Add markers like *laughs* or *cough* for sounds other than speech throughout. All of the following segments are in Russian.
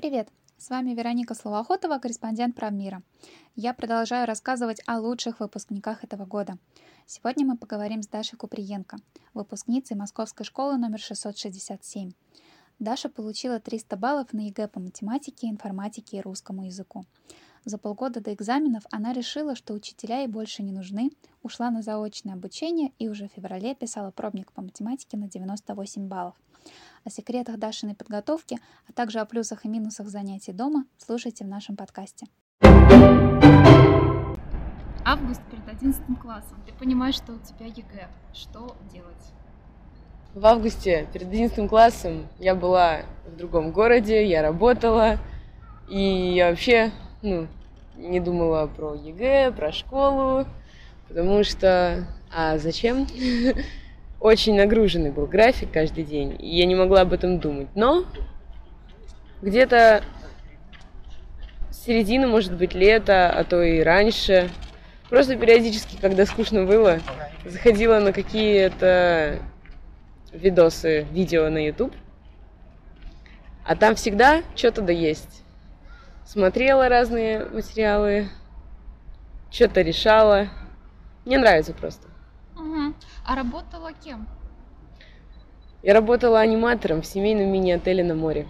Привет! С вами Вероника Словоохотова, корреспондент Правмира. Я продолжаю рассказывать о лучших выпускниках этого года. Сегодня мы поговорим с Дашей Куприенко, выпускницей Московской школы номер 667. Даша получила 300 баллов на ЕГЭ по математике, информатике и русскому языку. За полгода до экзаменов она решила, что учителя ей больше не нужны, ушла на заочное обучение и уже в феврале писала пробник по математике на 98 баллов. О секретах Дашиной подготовки, а также о плюсах и минусах занятий дома слушайте в нашем подкасте. Август перед 11 классом. Ты понимаешь, что у тебя ЕГЭ. Что делать? В августе перед 11 классом я была в другом городе, я работала, и я вообще ну, не думала про ЕГЭ, про школу, потому что, а зачем? *laughs* Очень нагруженный был график каждый день, и я не могла об этом думать. Но где-то середина, может быть, лета, а то и раньше, просто периодически, когда скучно было, заходила на какие-то видосы, видео на YouTube, а там всегда что-то да есть смотрела разные материалы, что-то решала. Мне нравится просто. Угу. А работала кем? Я работала аниматором в семейном мини-отеле на море.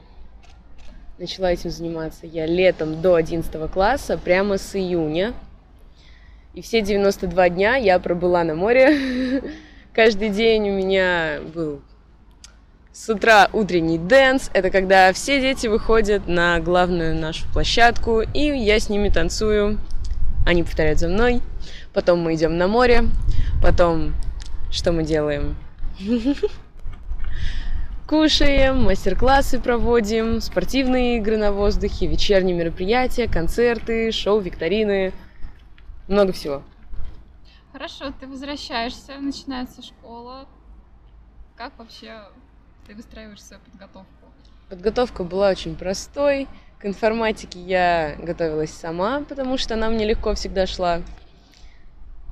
Начала этим заниматься я летом до 11 класса, прямо с июня. И все 92 дня я пробыла на море. *laughs* Каждый день у меня был с утра утренний dance. Это когда все дети выходят на главную нашу площадку, и я с ними танцую. Они повторяют за мной. Потом мы идем на море. Потом что мы делаем? Кушаем, мастер-классы проводим, спортивные игры на воздухе, вечерние мероприятия, концерты, шоу, викторины. Много всего. Хорошо, ты возвращаешься, начинается школа. Как вообще ты выстраиваешь свою подготовку? Подготовка была очень простой. К информатике я готовилась сама, потому что она мне легко всегда шла.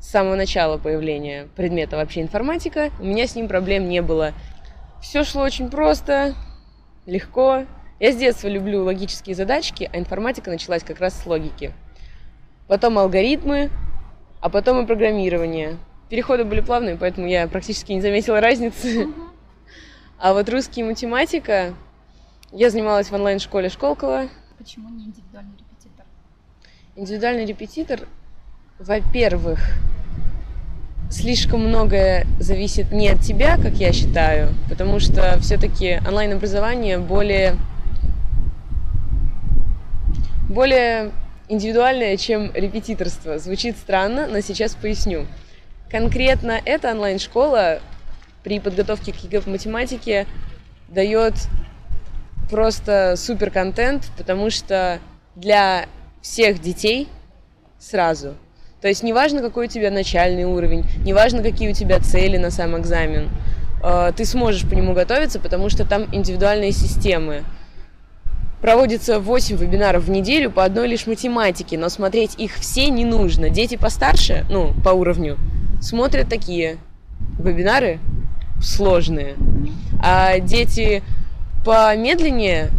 С самого начала появления предмета вообще информатика у меня с ним проблем не было. Все шло очень просто, легко. Я с детства люблю логические задачки, а информатика началась как раз с логики. Потом алгоритмы, а потом и программирование. Переходы были плавные, поэтому я практически не заметила разницы. А вот русский и математика я занималась в онлайн-школе Школково. Почему не индивидуальный репетитор? Индивидуальный репетитор, во-первых, слишком многое зависит не от тебя, как я считаю, потому что все-таки онлайн-образование более, более индивидуальное, чем репетиторство. Звучит странно, но сейчас поясню. Конкретно эта онлайн-школа при подготовке к ЕГЭ по математике дает просто супер контент, потому что для всех детей сразу. То есть неважно, какой у тебя начальный уровень, неважно, какие у тебя цели на сам экзамен, э, ты сможешь по нему готовиться, потому что там индивидуальные системы. Проводится 8 вебинаров в неделю по одной лишь математике, но смотреть их все не нужно. Дети постарше, ну, по уровню, смотрят такие вебинары, сложные. А дети помедленнее,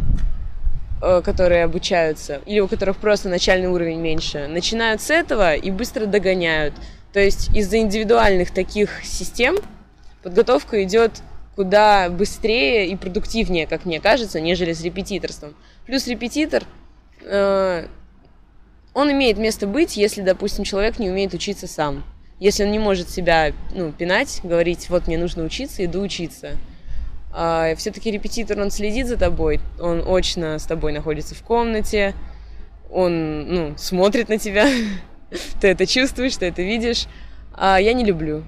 которые обучаются, или у которых просто начальный уровень меньше, начинают с этого и быстро догоняют. То есть из-за индивидуальных таких систем подготовка идет куда быстрее и продуктивнее, как мне кажется, нежели с репетиторством. Плюс репетитор, э, он имеет место быть, если, допустим, человек не умеет учиться сам. Если он не может себя ну, пинать, говорить, вот мне нужно учиться, иду учиться. А, все-таки репетитор, он следит за тобой, он очно с тобой находится в комнате, он ну, смотрит на тебя, *laughs* ты это чувствуешь, ты это видишь. А я не люблю.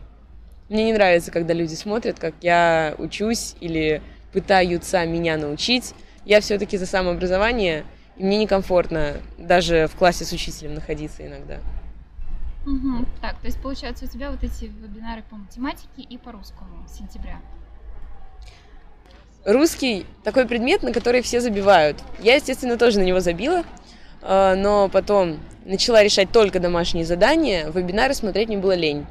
Мне не нравится, когда люди смотрят, как я учусь или пытаются меня научить. Я все-таки за самообразование, и мне некомфортно даже в классе с учителем находиться иногда. Угу. Так, то есть получается у тебя вот эти вебинары по математике и по русскому сентября. Русский такой предмет, на который все забивают. Я, естественно, тоже на него забила, а, но потом начала решать только домашние задания, вебинары смотреть мне было лень.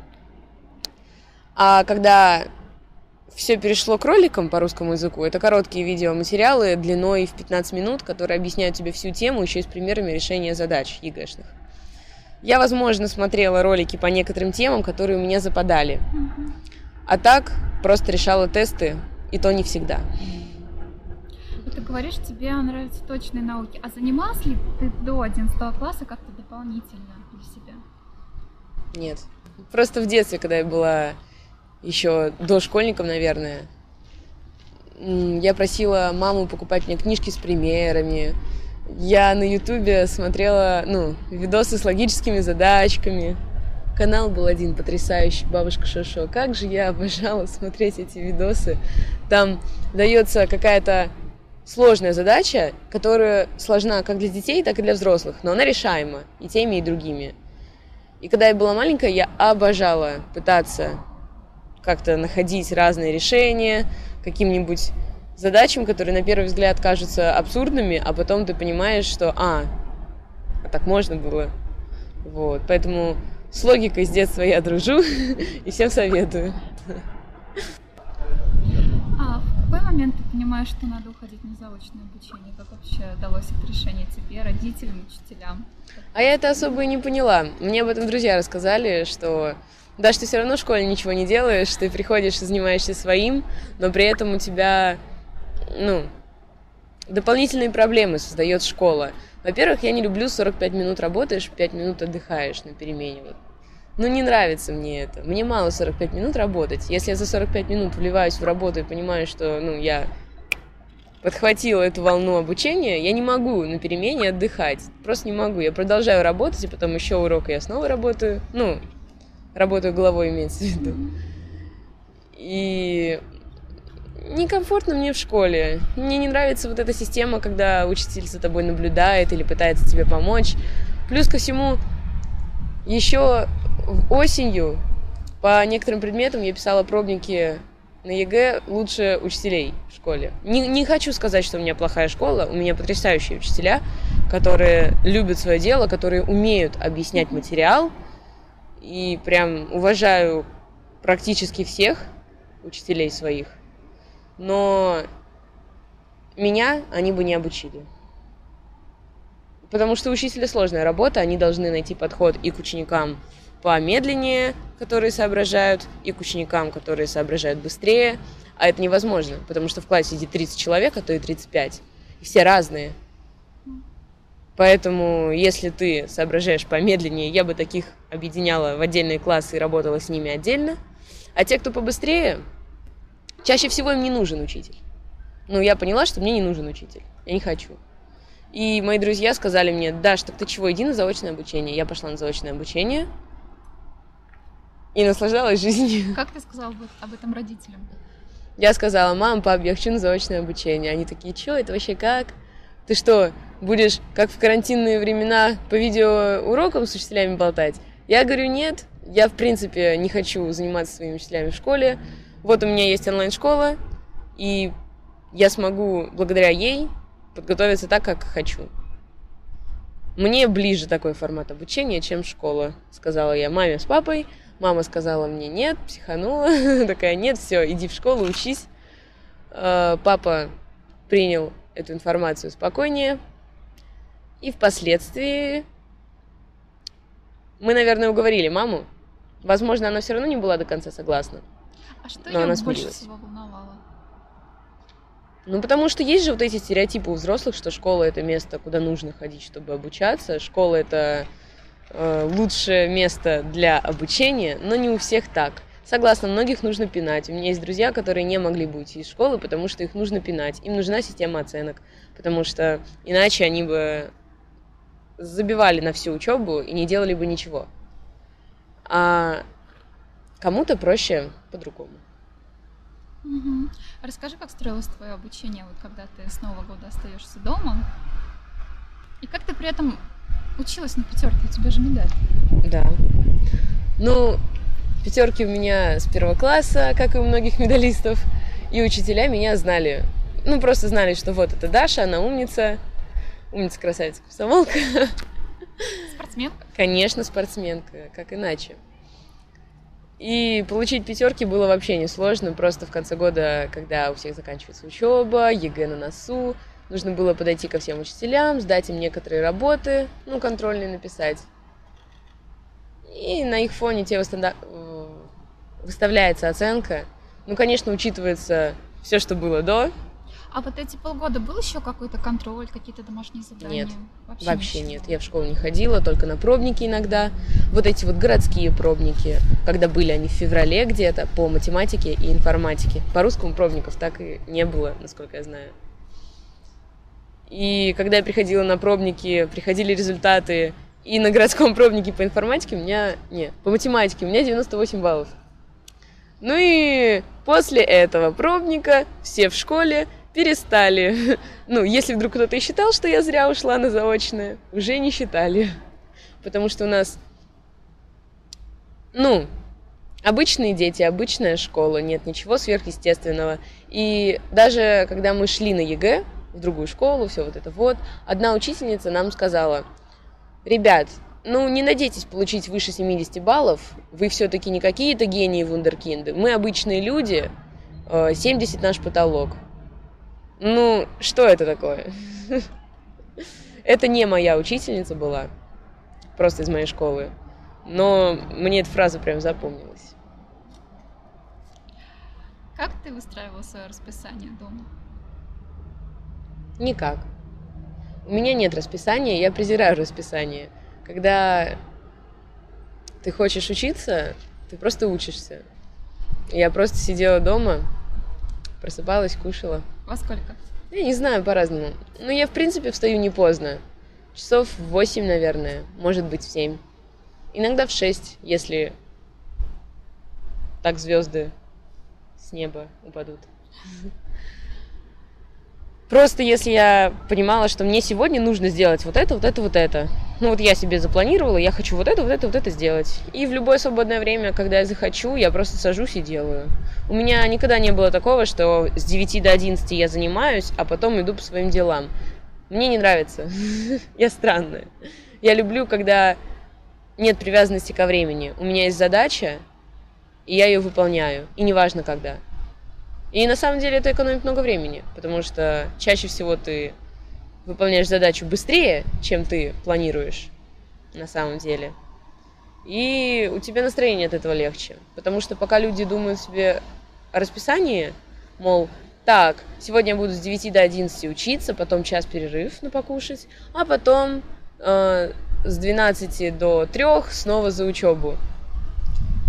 А когда все перешло к роликам по русскому языку. Это короткие видеоматериалы длиной в 15 минут, которые объясняют тебе всю тему, еще и с примерами решения задач ЕГЭшных. Я, возможно, смотрела ролики по некоторым темам, которые у меня западали. А так просто решала тесты, и то не всегда. Ты говоришь, тебе нравятся точные науки. А занималась ли ты до 11 класса как-то дополнительно для себя? Нет. Просто в детстве, когда я была еще дошкольником, наверное, я просила маму покупать мне книжки с примерами. Я на ютубе смотрела, ну, видосы с логическими задачками. Канал был один потрясающий, бабушка Шошо. Как же я обожала смотреть эти видосы. Там дается какая-то сложная задача, которая сложна как для детей, так и для взрослых, но она решаема и теми, и другими. И когда я была маленькая, я обожала пытаться как-то находить разные решения каким-нибудь задачам, которые на первый взгляд кажутся абсурдными, а потом ты понимаешь, что а, а так можно было. Вот, поэтому с логикой с детства я дружу *laughs* и всем советую. А в какой момент ты понимаешь, что надо уходить на заочное обучение? Как вообще далось это решение тебе, родителям, учителям? А я это особо и не поняла. Мне об этом друзья рассказали, что да, что ты все равно в школе ничего не делаешь, ты приходишь и занимаешься своим, но при этом у тебя, ну, дополнительные проблемы создает школа. Во-первых, я не люблю 45 минут работаешь, 5 минут отдыхаешь на перемене. Вот. Ну, не нравится мне это. Мне мало 45 минут работать. Если я за 45 минут вливаюсь в работу и понимаю, что, ну, я подхватила эту волну обучения, я не могу на перемене отдыхать. Просто не могу. Я продолжаю работать, и потом еще урок, и я снова работаю. Ну, Работаю головой, имеется в виду. И некомфортно мне в школе. Мне не нравится вот эта система, когда учитель за тобой наблюдает или пытается тебе помочь. Плюс ко всему, еще осенью по некоторым предметам я писала пробники на ЕГЭ лучше учителей в школе. Не, не хочу сказать, что у меня плохая школа, у меня потрясающие учителя, которые любят свое дело, которые умеют объяснять материал, и прям уважаю практически всех учителей своих, но меня они бы не обучили. Потому что учителя сложная работа, они должны найти подход и к ученикам помедленнее, которые соображают, и к ученикам, которые соображают быстрее. А это невозможно, потому что в классе сидит 30 человек, а то и 35. И все разные. Поэтому, если ты соображаешь помедленнее, я бы таких объединяла в отдельные классы и работала с ними отдельно. А те, кто побыстрее, чаще всего им не нужен учитель. Ну, я поняла, что мне не нужен учитель. Я не хочу. И мои друзья сказали мне, Даш, так ты чего, иди на заочное обучение. Я пошла на заочное обучение и наслаждалась жизнью. Как ты сказала об этом родителям? Я сказала, мам, пап, я хочу на заочное обучение. Они такие, что, это вообще как? Ты что, будешь, как в карантинные времена, по видеоурокам с учителями болтать? Я говорю, нет, я, в принципе, не хочу заниматься своими учителями в школе. Вот у меня есть онлайн-школа, и я смогу, благодаря ей, подготовиться так, как хочу. Мне ближе такой формат обучения, чем школа, сказала я маме с папой. Мама сказала мне нет, психанула, *laughs* такая нет, все, иди в школу, учись. А, папа принял эту информацию спокойнее. И впоследствии мы, наверное, уговорили маму. Возможно, она все равно не была до конца согласна. Что но ее она больше всего волновало? Ну, потому что есть же вот эти стереотипы у взрослых, что школа это место, куда нужно ходить, чтобы обучаться. Школа это э, лучшее место для обучения, но не у всех так. Согласна, многих нужно пинать. У меня есть друзья, которые не могли бы уйти из школы, потому что их нужно пинать. Им нужна система оценок, потому что иначе они бы забивали на всю учебу и не делали бы ничего. А кому-то проще по-другому. Угу. Расскажи, как строилось твое обучение, вот когда ты с Нового года остаешься дома, и как ты при этом училась на пятерке, у тебя же медаль. Да. Ну, Пятерки у меня с первого класса, как и у многих медалистов. И учителя меня знали. Ну, просто знали, что вот это Даша, она умница. Умница, красавица, комсомолка. Спортсменка? Конечно, спортсменка, как иначе. И получить пятерки было вообще несложно. Просто в конце года, когда у всех заканчивается учеба, ЕГЭ на носу, нужно было подойти ко всем учителям, сдать им некоторые работы, ну, контрольные написать. И на их фоне тебе выставля... выставляется оценка. Ну, конечно, учитывается все, что было до, а вот эти полгода был еще какой-то контроль, какие-то домашние задания? Нет, вообще, вообще нет. Я в школу не ходила, только на пробники иногда. Вот эти вот городские пробники, когда были они в феврале где-то по математике и информатике. По русскому пробников так и не было, насколько я знаю. И когда я приходила на пробники, приходили результаты, и на городском пробнике по информатике у меня... Нет, по математике у меня 98 баллов. Ну и после этого пробника все в школе перестали. Ну, если вдруг кто-то и считал, что я зря ушла на заочное, уже не считали. Потому что у нас, ну, обычные дети, обычная школа, нет ничего сверхъестественного. И даже когда мы шли на ЕГЭ, в другую школу, все вот это вот, одна учительница нам сказала, ребят, ну, не надейтесь получить выше 70 баллов, вы все-таки не какие-то гении вундеркинды, мы обычные люди, 70 э, наш потолок. Ну, что это такое? *laughs* Это не моя учительница была, просто из моей школы. Но мне эта фраза прям запомнилась. Как ты выстраивал свое расписание дома? Никак. У меня нет расписания, я презираю расписание. Когда ты хочешь учиться, ты просто учишься. Я просто сидела дома, просыпалась, кушала. Во сколько? Я не знаю, по-разному. Ну, я, в принципе, встаю не поздно. Часов в 8, наверное, может быть, в 7. Иногда в 6, если так звезды с неба упадут. Просто если я понимала, что мне сегодня нужно сделать вот это, вот это, вот это. Ну вот я себе запланировала, я хочу вот это, вот это, вот это сделать. И в любое свободное время, когда я захочу, я просто сажусь и делаю. У меня никогда не было такого, что с 9 до 11 я занимаюсь, а потом иду по своим делам. Мне не нравится. *laughs* Я странная. Я люблю, когда нет привязанности ко времени. У меня есть задача, и я ее выполняю. И неважно когда. И на самом деле это экономит много времени, потому что чаще всего ты выполняешь задачу быстрее, чем ты планируешь на самом деле. И у тебя настроение от этого легче. Потому что пока люди думают себе о расписании, мол, так, сегодня я буду с 9 до 11 учиться, потом час перерыв на покушать, а потом э, с 12 до 3 снова за учебу.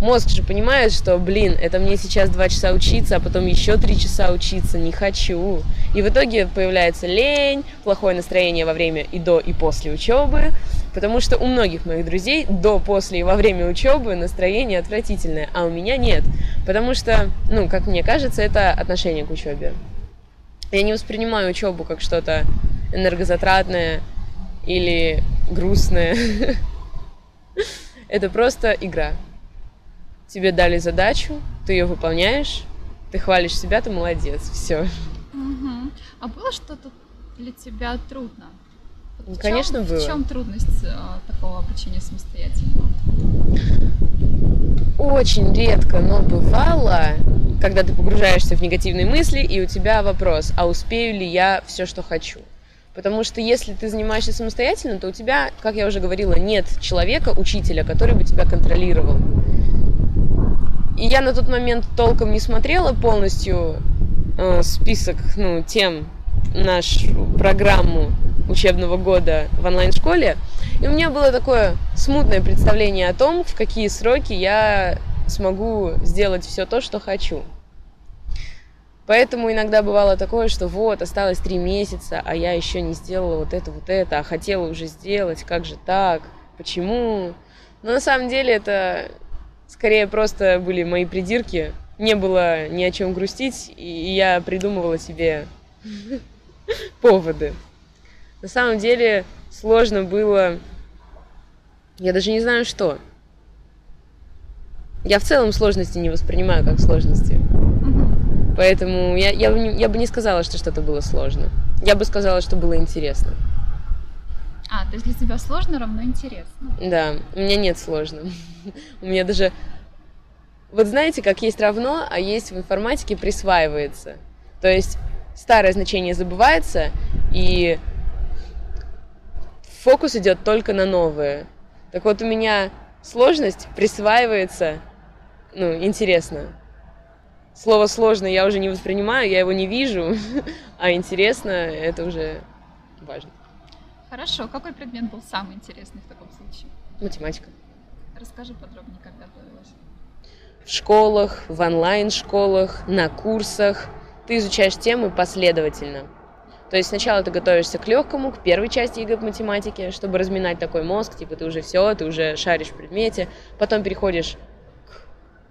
Мозг же понимает, что, блин, это мне сейчас два часа учиться, а потом еще три часа учиться, не хочу. И в итоге появляется лень, плохое настроение во время и до, и после учебы, потому что у многих моих друзей до, после и во время учебы настроение отвратительное, а у меня нет. Потому что, ну, как мне кажется, это отношение к учебе. Я не воспринимаю учебу как что-то энергозатратное или грустное. *laughs* Это просто игра тебе дали задачу, ты ее выполняешь, ты хвалишь себя, ты молодец, все. Угу. А было что-то для тебя трудно? Вот Конечно, чем, было. В чем трудность а, такого обучения самостоятельно? Очень редко, но бывало, когда ты погружаешься в негативные мысли, и у тебя вопрос, а успею ли я все, что хочу? Потому что если ты занимаешься самостоятельно, то у тебя, как я уже говорила, нет человека, учителя, который бы тебя контролировал. И я на тот момент толком не смотрела полностью э, список, ну, тем, нашу программу учебного года в онлайн-школе. И у меня было такое смутное представление о том, в какие сроки я смогу сделать все то, что хочу. Поэтому иногда бывало такое, что вот, осталось три месяца, а я еще не сделала вот это, вот это, а хотела уже сделать, как же так, почему? Но на самом деле это Скорее просто были мои придирки. Не было ни о чем грустить, и я придумывала себе *laughs* поводы. На самом деле сложно было... Я даже не знаю, что. Я в целом сложности не воспринимаю как сложности. Поэтому я, я, я бы не сказала, что что-то было сложно. Я бы сказала, что было интересно. А, то есть для тебя сложно равно интересно? Да, у меня нет сложно. У меня даже Вот знаете, как есть равно, а есть в информатике присваивается. То есть старое значение забывается, и фокус идет только на новое. Так вот, у меня сложность присваивается, ну, интересно. Слово сложно я уже не воспринимаю, я его не вижу, *laughs* а интересно это уже важно. Хорошо. Какой предмет был самый интересный в таком случае? Математика. Расскажи подробнее, как готовилась. В школах, в онлайн-школах, на курсах ты изучаешь темы последовательно. То есть сначала ты готовишься к легкому, к первой части ЕГЭ по математике, чтобы разминать такой мозг, типа ты уже все, ты уже шаришь в предмете. Потом переходишь к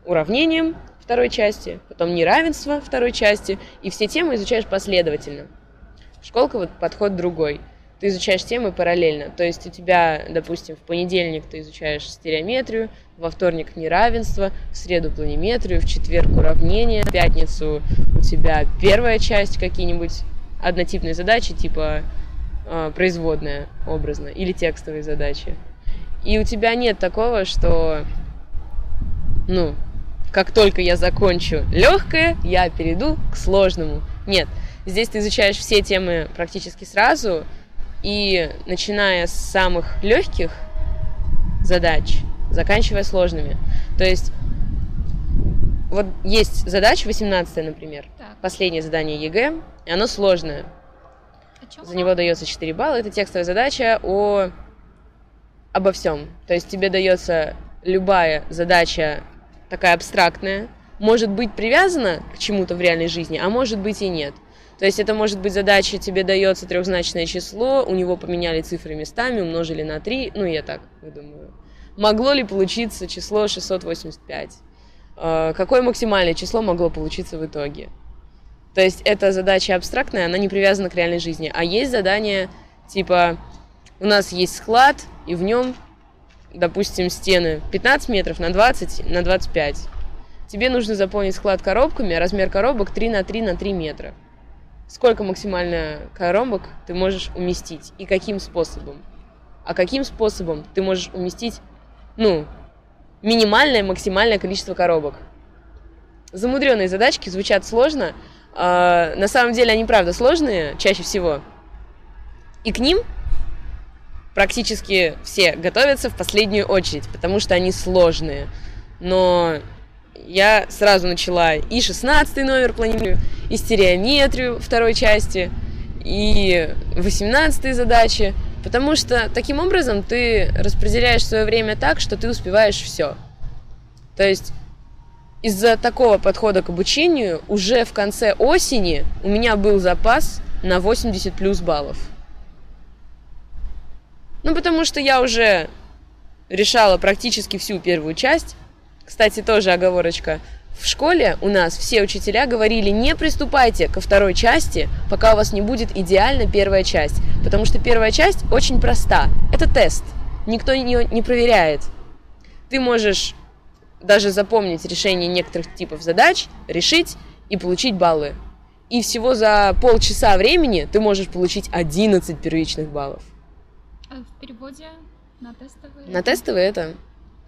уравнениям второй части, потом неравенство второй части, и все темы изучаешь последовательно. Школка вот подход другой. Ты изучаешь темы параллельно. То есть у тебя, допустим, в понедельник ты изучаешь стереометрию, во вторник неравенство, в среду планиметрию, в четверг уравнение, в пятницу у тебя первая часть какие-нибудь однотипные задачи, типа э, производная образно, или текстовые задачи. И у тебя нет такого, что, ну, как только я закончу легкое, я перейду к сложному. Нет, здесь ты изучаешь все темы практически сразу, и начиная с самых легких задач, заканчивая сложными. То есть вот есть задача 18, например, так. последнее задание ЕГЭ, и оно сложное. За него дается 4 балла. Это текстовая задача о обо всем. То есть тебе дается любая задача такая абстрактная, может быть привязана к чему-то в реальной жизни, а может быть и нет. То есть это может быть задача, тебе дается трехзначное число, у него поменяли цифры местами, умножили на 3, ну я так думаю. Могло ли получиться число 685? Э, какое максимальное число могло получиться в итоге? То есть эта задача абстрактная, она не привязана к реальной жизни. А есть задание, типа, у нас есть склад, и в нем, допустим, стены 15 метров на 20 на 25. Тебе нужно заполнить склад коробками, а размер коробок 3 на 3 на 3 метра. Сколько максимально коробок ты можешь уместить и каким способом? А каким способом ты можешь уместить, ну, минимальное, максимальное количество коробок? Замудренные задачки звучат сложно, а, на самом деле они, правда, сложные чаще всего. И к ним практически все готовятся в последнюю очередь, потому что они сложные. Но я сразу начала и 16 номер планирую, и стереометрию второй части, и 18 задачи, потому что таким образом ты распределяешь свое время так, что ты успеваешь все. То есть из-за такого подхода к обучению уже в конце осени у меня был запас на 80 плюс баллов. Ну, потому что я уже решала практически всю первую часть. Кстати, тоже оговорочка. В школе у нас все учителя говорили, не приступайте ко второй части, пока у вас не будет идеально первая часть. Потому что первая часть очень проста. Это тест. Никто ее не проверяет. Ты можешь даже запомнить решение некоторых типов задач, решить и получить баллы. И всего за полчаса времени ты можешь получить 11 первичных баллов. А в переводе на тестовые? На тестовые это,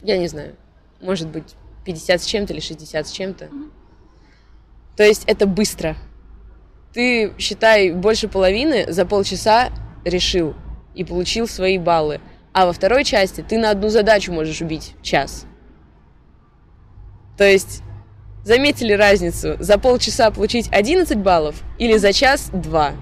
я не знаю, может быть 50 с чем-то или 60 с чем-то. Угу. То есть это быстро. Ты, считай, больше половины за полчаса решил и получил свои баллы. А во второй части ты на одну задачу можешь убить час. То есть, заметили разницу? За полчаса получить 11 баллов или за час 2?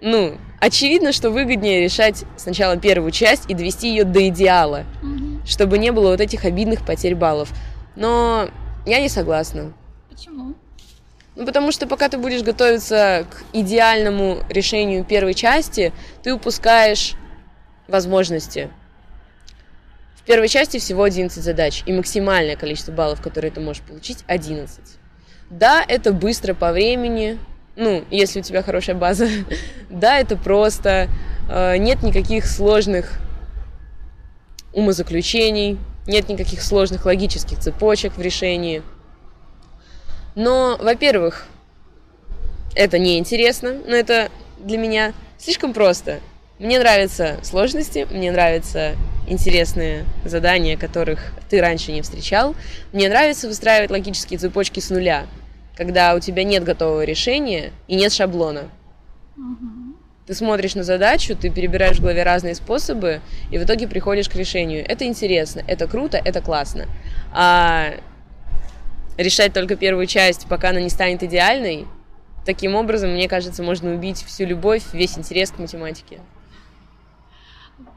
Ну, очевидно, что выгоднее решать сначала первую часть и довести ее до идеала, угу. Чтобы не было вот этих обидных потерь баллов. Но я не согласна. Почему? Ну, потому что пока ты будешь готовиться к идеальному решению первой части, ты упускаешь возможности. В первой части всего 11 задач, и максимальное количество баллов, которые ты можешь получить, 11. Да, это быстро по времени, ну, если у тебя хорошая база. *laughs* да, это просто, э, нет никаких сложных умозаключений, нет никаких сложных логических цепочек в решении. Но, во-первых, это неинтересно, но это для меня слишком просто. Мне нравятся сложности, мне нравится интересные задания, которых ты раньше не встречал. Мне нравится выстраивать логические цепочки с нуля, когда у тебя нет готового решения и нет шаблона. Ты смотришь на задачу, ты перебираешь в голове разные способы, и в итоге приходишь к решению. Это интересно, это круто, это классно. А решать только первую часть, пока она не станет идеальной, таким образом, мне кажется, можно убить всю любовь, весь интерес к математике.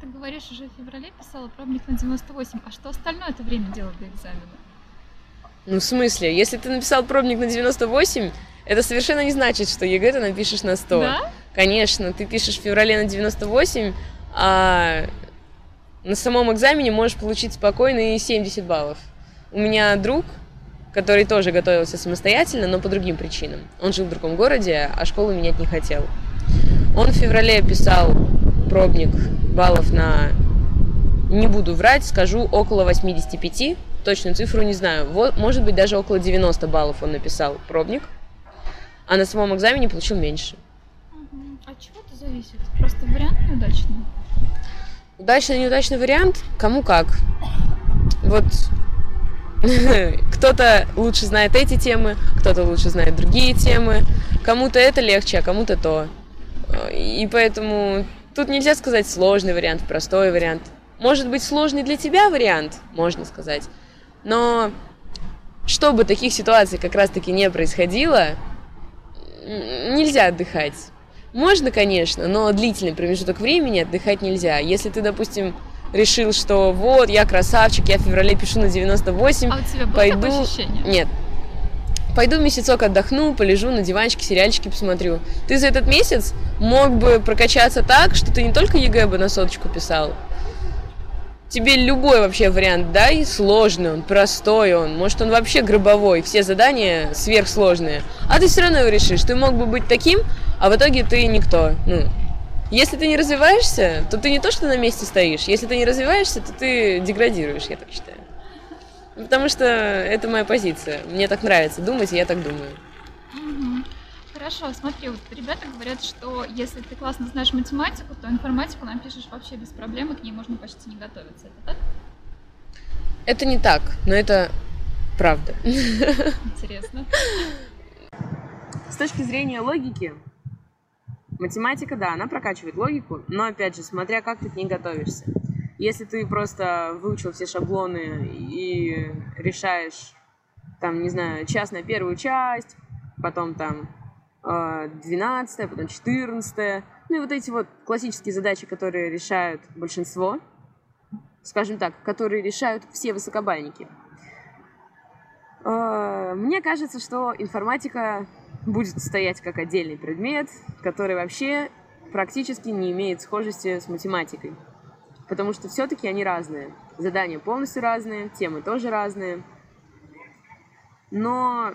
Ты говоришь, уже в феврале писала пробник на 98, а что остальное это время делал до экзамена? Ну, в смысле? Если ты написал пробник на 98, это совершенно не значит, что ЕГЭ ты напишешь на 100. Да? Конечно, ты пишешь в феврале на 98, а на самом экзамене можешь получить спокойно и 70 баллов. У меня друг, который тоже готовился самостоятельно, но по другим причинам. Он жил в другом городе, а школу менять не хотел. Он в феврале писал пробник баллов на, не буду врать, скажу, около 85, точную цифру не знаю. Вот, может быть, даже около 90 баллов он написал пробник, а на самом экзамене получил меньше. А чего это зависит? Просто вариант неудачный? Удачный, неудачный вариант? Кому как. Вот *laughs* кто-то лучше знает эти темы, кто-то лучше знает другие темы. Кому-то это легче, а кому-то то. И поэтому тут нельзя сказать сложный вариант, простой вариант. Может быть сложный для тебя вариант, можно сказать. Но чтобы таких ситуаций как раз-таки не происходило, нельзя отдыхать. Можно, конечно, но длительный промежуток времени отдыхать нельзя. Если ты, допустим, решил, что вот, я красавчик, я в феврале пишу на 98, а у тебя было пойду... ощущение? Нет. Пойду месяцок отдохну, полежу на диванчике, сериальчики посмотрю. Ты за этот месяц мог бы прокачаться так, что ты не только ЕГЭ бы на соточку писал, тебе любой вообще вариант дай, сложный он, простой он, может он вообще гробовой, все задания сверхсложные, а ты все равно его решишь, ты мог бы быть таким, а в итоге ты никто, ну, если ты не развиваешься, то ты не то, что на месте стоишь. Если ты не развиваешься, то ты деградируешь, я так считаю. Потому что это моя позиция. Мне так нравится думать, и я так думаю. Хорошо, смотри, вот ребята говорят, что если ты классно знаешь математику, то информатику напишешь вообще без проблем, и к ней можно почти не готовиться. Это так? Это не так, но это правда. Интересно. С точки зрения логики, Математика, да, она прокачивает логику, но, опять же, смотря как ты к ней готовишься. Если ты просто выучил все шаблоны и решаешь, там, не знаю, час на первую часть, потом там 12, э, потом 14, ну и вот эти вот классические задачи, которые решают большинство, скажем так, которые решают все высокобальники. Э, мне кажется, что информатика будет стоять как отдельный предмет, который вообще практически не имеет схожести с математикой. Потому что все-таки они разные. Задания полностью разные, темы тоже разные. Но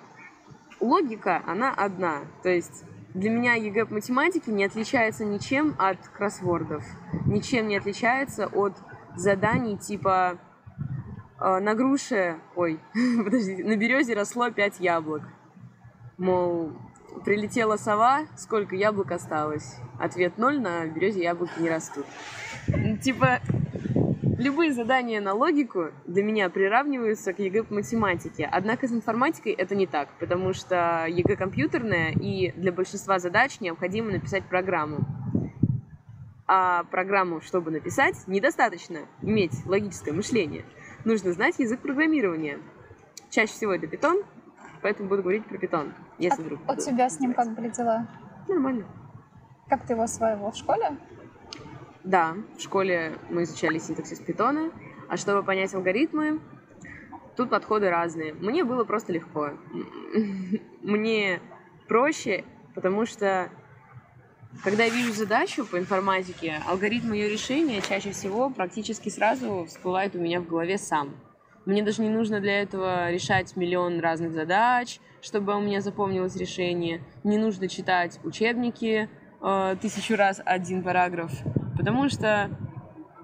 логика, она одна. То есть для меня ЕГЭ по математике не отличается ничем от кроссвордов. Ничем не отличается от заданий типа э, на груше, ой, *laughs* подожди, на березе росло пять яблок. Мол, прилетела сова, сколько яблок осталось? Ответ ноль, на березе яблоки не растут. Типа, любые задания на логику для меня приравниваются к ЕГЭ по математике. Однако с информатикой это не так, потому что ЕГЭ компьютерная, и для большинства задач необходимо написать программу. А программу, чтобы написать, недостаточно иметь логическое мышление. Нужно знать язык программирования. Чаще всего это Python, поэтому буду говорить про питон, если а вдруг. У тебя с ним как были дела? Нормально. Как ты его осваивал в школе? Да, в школе мы изучали синтаксис питона, а чтобы понять алгоритмы, тут подходы разные. Мне было просто легко. *laughs* Мне проще, потому что когда я вижу задачу по информатике, алгоритм ее решения чаще всего практически сразу всплывает у меня в голове сам. Мне даже не нужно для этого решать миллион разных задач, чтобы у меня запомнилось решение. Не нужно читать учебники э, тысячу раз один параграф, потому что,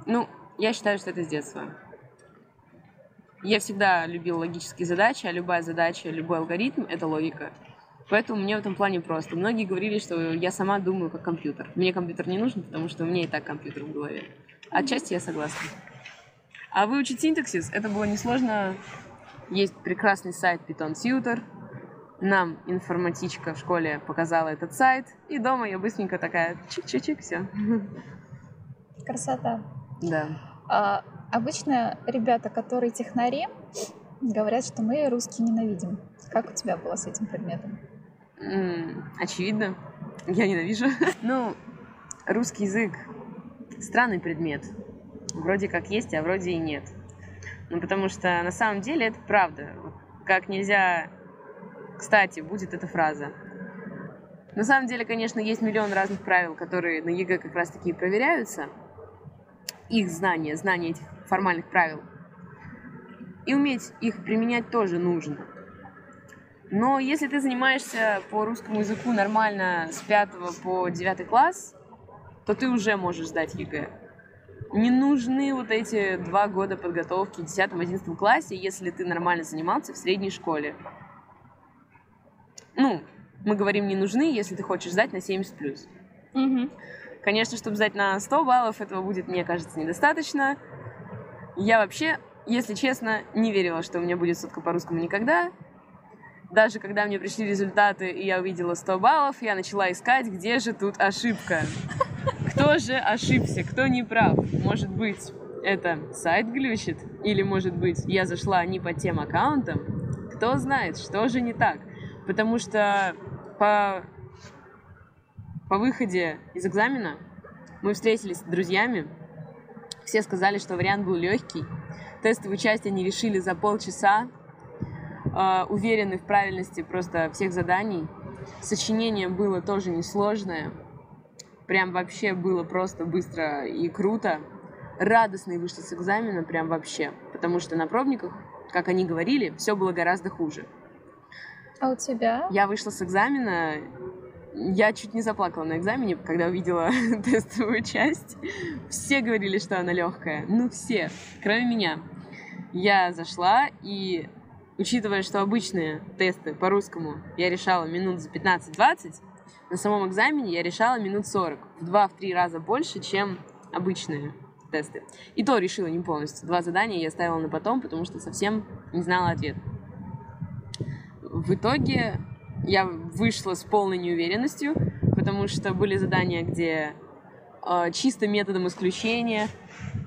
ну, я считаю, что это с детства. Я всегда любил логические задачи, а любая задача, любой алгоритм — это логика. Поэтому мне в этом плане просто. Многие говорили, что я сама думаю как компьютер. Мне компьютер не нужен, потому что у меня и так компьютер в голове. Отчасти я согласна. А выучить синтаксис, это было несложно. Есть прекрасный сайт Python Tutor. Нам информатичка в школе показала этот сайт, и дома я быстренько такая чик-чик-чик, все. Красота. Да. А, обычно ребята, которые технари, говорят, что мы русский ненавидим. Как у тебя было с этим предметом? М, очевидно. Я ненавижу. *laughs* Ну, русский язык странный предмет. Вроде как есть, а вроде и нет. Ну, потому что на самом деле это правда. Как нельзя... Кстати, будет эта фраза. На самом деле, конечно, есть миллион разных правил, которые на ЕГЭ как раз-таки и проверяются. Их знание, знание этих формальных правил. И уметь их применять тоже нужно. Но если ты занимаешься по русскому языку нормально с 5 по 9 класс, то ты уже можешь сдать ЕГЭ. Не нужны вот эти два года подготовки в 10-11 классе, если ты нормально занимался в средней школе. Ну, мы говорим, не нужны, если ты хочешь сдать на 70+. Угу. Конечно, чтобы сдать на 100 баллов, этого будет, мне кажется, недостаточно. Я вообще, если честно, не верила, что у меня будет сотка по русскому никогда. Даже когда мне пришли результаты, и я увидела 100 баллов, я начала искать, где же тут ошибка. Кто же ошибся, кто не прав? Может быть, это сайт глючит? Или, может быть, я зашла не по тем аккаунтам? Кто знает, что же не так? Потому что по, по выходе из экзамена мы встретились с друзьями. Все сказали, что вариант был легкий. Тестовую часть они решили за полчаса. Э, уверены в правильности просто всех заданий. Сочинение было тоже несложное. Прям вообще было просто быстро и круто. Радостные вышли с экзамена, прям вообще. Потому что на пробниках, как они говорили, все было гораздо хуже. А у тебя? Я вышла с экзамена, я чуть не заплакала на экзамене, когда увидела *laughs* тестовую часть. Все говорили, что она легкая. Ну, все, кроме меня. Я зашла и, учитывая, что обычные тесты по русскому я решала минут за 15-20, на самом экзамене я решала минут 40. В 2-3 раза больше, чем обычные тесты. И то решила не полностью. Два задания я ставила на потом, потому что совсем не знала ответ. В итоге я вышла с полной неуверенностью, потому что были задания, где э, чисто методом исключения.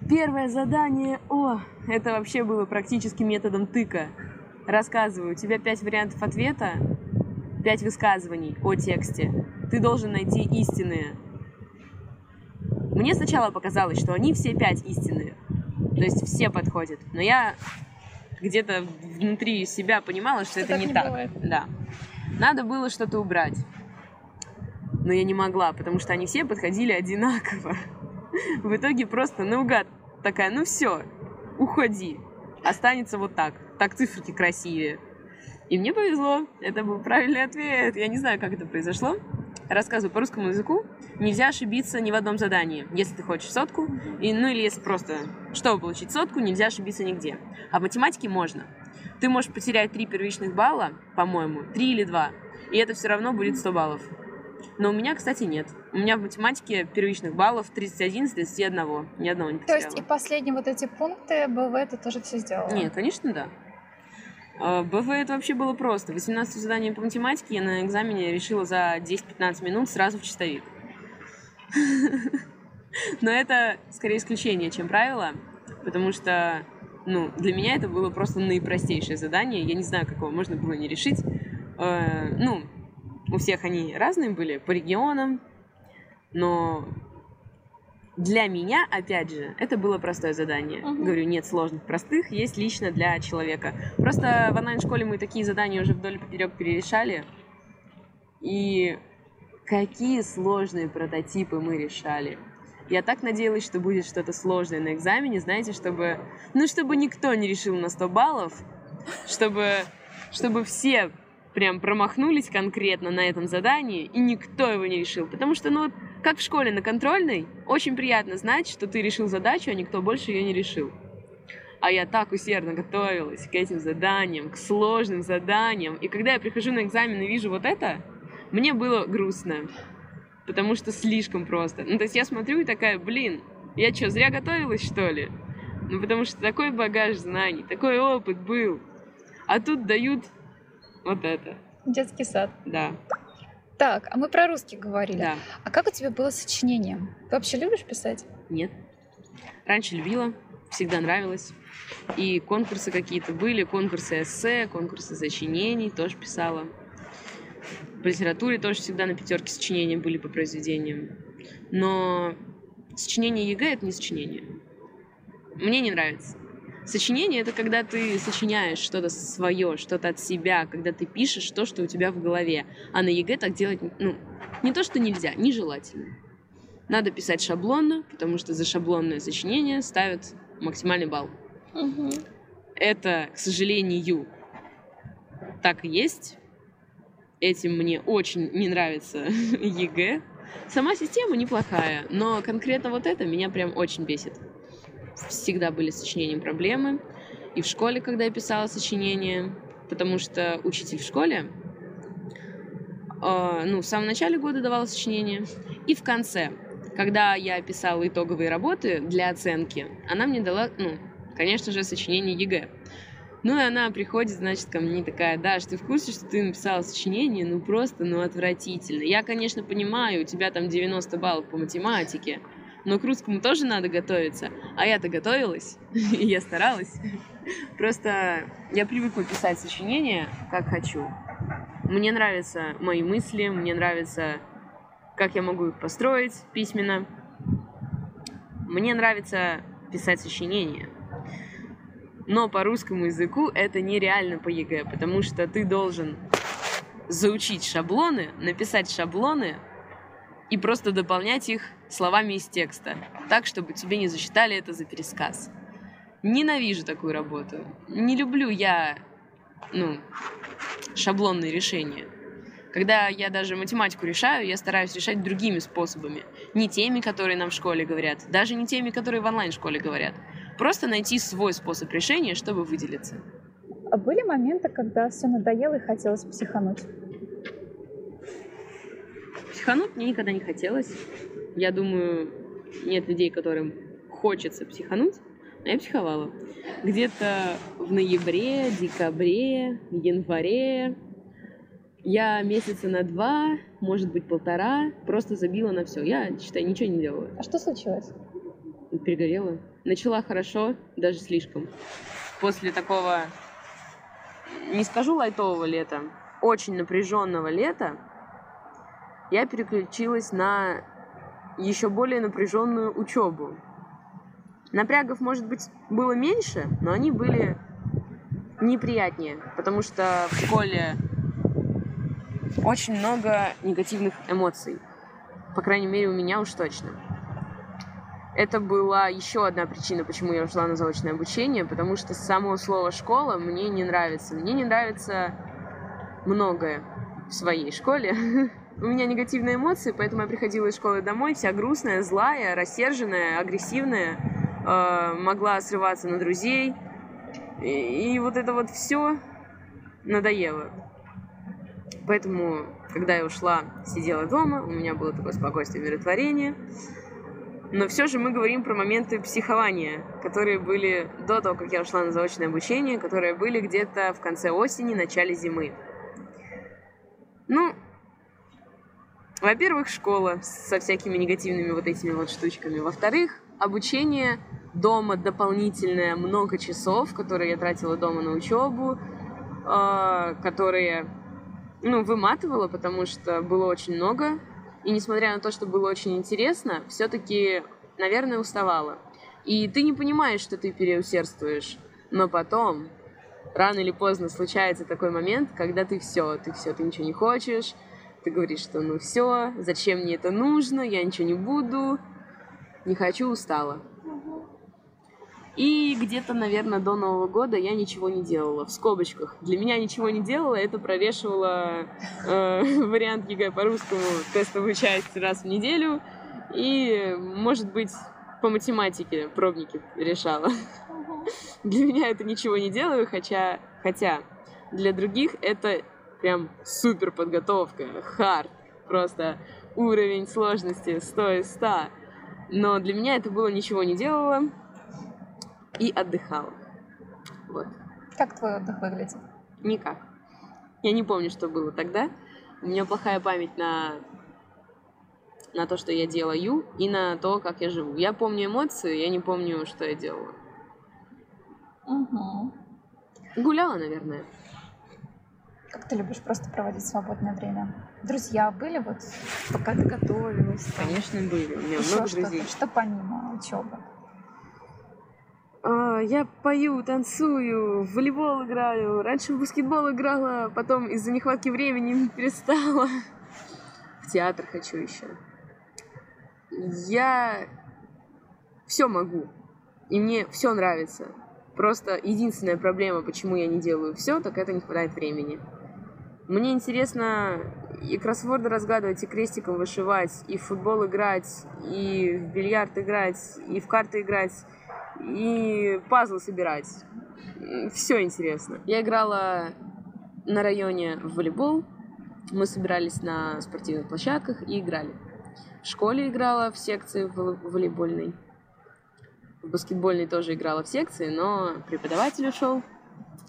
Первое задание, о, это вообще было практически методом тыка. Рассказываю, у тебя пять вариантов ответа, пять высказываний о тексте. Ты должен найти истинные. Мне сначала показалось, что они все пять истинные. То есть все подходят. Но я где-то внутри себя понимала, что, Что это не, не так. бывает. Да. Надо было что-то убрать. Но я не могла, потому что они все подходили одинаково. *laughs* В итоге просто наугад такая, ну все, уходи. Останется вот так. Так циферки красивее. И мне повезло. Это был правильный ответ. Я не знаю, как это произошло. Рассказываю по русскому языку. Нельзя ошибиться ни в одном задании. Если ты хочешь сотку, и, ну или если просто, чтобы получить сотку, нельзя ошибиться нигде. А в математике можно. Ты можешь потерять три первичных балла, по-моему, три или два, и это все равно будет 100 баллов. Но у меня, кстати, нет. У меня в математике первичных баллов 31 из 31. Ни одного не То потеряла. есть и последние вот эти пункты БВ ты тоже все сделала? Нет, конечно, да. А, БВ это вообще было просто. 18 задание по математике я на экзамене решила за 10-15 минут сразу в чистовик. *laughs* Но это скорее исключение, чем правило, потому что ну, для меня это было просто наипростейшее задание. Я не знаю, как его можно было не решить. Э, Ну, у всех они разные были по регионам, но для меня, опять же, это было простое задание. Мгм. Говорю, нет сложных, простых, есть лично для человека. Просто в онлайн-школе мы такие задания уже вдоль поперек перерешали. И какие сложные прототипы мы решали. Я так надеялась, что будет что-то сложное на экзамене, знаете, чтобы... Ну, чтобы никто не решил на 100 баллов, чтобы, чтобы все прям промахнулись конкретно на этом задании, и никто его не решил. Потому что, ну, вот, как в школе на контрольной, очень приятно знать, что ты решил задачу, а никто больше ее не решил. А я так усердно готовилась к этим заданиям, к сложным заданиям. И когда я прихожу на экзамен и вижу вот это, мне было грустно. Потому что слишком просто. Ну, то есть я смотрю и такая, блин, я что, зря готовилась, что ли? Ну, потому что такой багаж знаний, такой опыт был. А тут дают вот это. Детский сад. Да. Так, а мы про русский говорили. Да. А как у тебя было с сочинением? Ты вообще любишь писать? Нет. Раньше любила, всегда нравилось. И конкурсы какие-то были, конкурсы эссе, конкурсы сочинений тоже писала. В литературе тоже всегда на пятерке сочинения были по произведениям. Но сочинение ЕГЭ — это не сочинение. Мне не нравится. Сочинение — это когда ты сочиняешь что-то свое, что-то от себя, когда ты пишешь то, что у тебя в голове. А на ЕГЭ так делать, ну, не то, что нельзя, нежелательно. Надо писать шаблонно, потому что за шаблонное сочинение ставят максимальный балл. Угу. Это, к сожалению, так и есть. Этим мне очень не нравится *laughs* ЕГЭ. Сама система неплохая, но конкретно вот это меня прям очень бесит. Всегда были с сочинением проблемы. И в школе, когда я писала сочинение, потому что учитель в школе, э, ну, в самом начале года давала сочинение, и в конце, когда я писала итоговые работы для оценки, она мне дала, ну, конечно же, сочинение ЕГЭ. Ну и она приходит, значит, ко мне такая, да, что ты в курсе, что ты написала сочинение, ну просто, ну отвратительно. Я, конечно, понимаю, у тебя там 90 баллов по математике, но к русскому тоже надо готовиться. А я-то готовилась, *laughs* и я старалась. Просто я привыкла писать сочинения, как хочу. Мне нравятся мои мысли, мне нравится, как я могу их построить письменно. Мне нравится писать сочинения. Но по русскому языку это нереально по ЕГЭ, потому что ты должен заучить шаблоны, написать шаблоны и просто дополнять их словами из текста, так, чтобы тебе не засчитали это за пересказ. Ненавижу такую работу. Не люблю я, ну, шаблонные решения. Когда я даже математику решаю, я стараюсь решать другими способами. Не теми, которые нам в школе говорят, даже не теми, которые в онлайн-школе говорят. Просто найти свой способ решения, чтобы выделиться. А были моменты, когда все надоело и хотелось психануть? Психануть мне никогда не хотелось. Я думаю, нет людей, которым хочется психануть, а я психовала. Где-то в ноябре, декабре, январе я месяца на два, может быть, полтора, просто забила на все. Я, считай, ничего не делала. А что случилось? Перегорела. Начала хорошо, даже слишком. После такого, не скажу лайтового лета, очень напряженного лета, я переключилась на еще более напряженную учебу. Напрягов, может быть, было меньше, но они были неприятнее, потому что в школе очень много негативных эмоций. По крайней мере, у меня уж точно. Это была еще одна причина, почему я ушла на заочное обучение, потому что само слово «школа» мне не нравится. Мне не нравится многое в своей школе. *laughs* У меня негативные эмоции, поэтому я приходила из школы домой вся грустная, злая, рассерженная, агрессивная, э, могла срываться на друзей. И, вот это вот все надоело. Поэтому, когда я ушла, сидела дома, у меня было такое спокойствие, умиротворение. Но все же мы говорим про моменты психования, которые были до того, как я ушла на заочное обучение, которые были где-то в конце осени, начале зимы. Ну, во-первых, школа со всякими негативными вот этими вот штучками. Во-вторых, обучение дома дополнительное, много часов, которые я тратила дома на учебу, э, которые, ну, выматывала, потому что было очень много и несмотря на то, что было очень интересно, все-таки, наверное, уставала. И ты не понимаешь, что ты переусердствуешь. Но потом, рано или поздно, случается такой момент, когда ты все, ты все, ты ничего не хочешь, ты говоришь, что ну все, зачем мне это нужно, я ничего не буду, не хочу, устала. И где-то, наверное, до Нового года я ничего не делала. В скобочках. Для меня ничего не делала, это прорешивала э, *laughs* вариант ЕГЭ по русскому тестовую часть раз в неделю. И, может быть, по математике пробники решала. *laughs* Для меня это ничего не делаю, хотя, хотя для других это прям супер подготовка, hard, просто уровень сложности 100 из 100. Но для меня это было ничего не делала, и отдыхала. Вот. Как твой отдых выглядит? Никак. Я не помню, что было тогда. У меня плохая память на, на то, что я делаю, и на то, как я живу. Я помню эмоции, я не помню, что я делала. Угу. Гуляла, наверное. Как ты любишь просто проводить свободное время? Друзья были вот, пока ты готовилась? там? Конечно, были. У меня Ещё много друзей. Что помимо учебы? А, я пою, танцую, в волейбол играю. Раньше в баскетбол играла, потом из-за нехватки времени *laughs* перестала. В театр хочу еще. Я все могу. И мне все нравится. Просто единственная проблема, почему я не делаю все, так это не хватает времени. Мне интересно и кроссворды разгадывать, и крестиком вышивать, и в футбол играть, и в бильярд играть, и в карты играть, и пазлы собирать. Все интересно. Я играла на районе в волейбол. Мы собирались на спортивных площадках и играли. В школе играла в секции вол- волейбольной. В баскетбольной тоже играла в секции, но преподаватель ушел.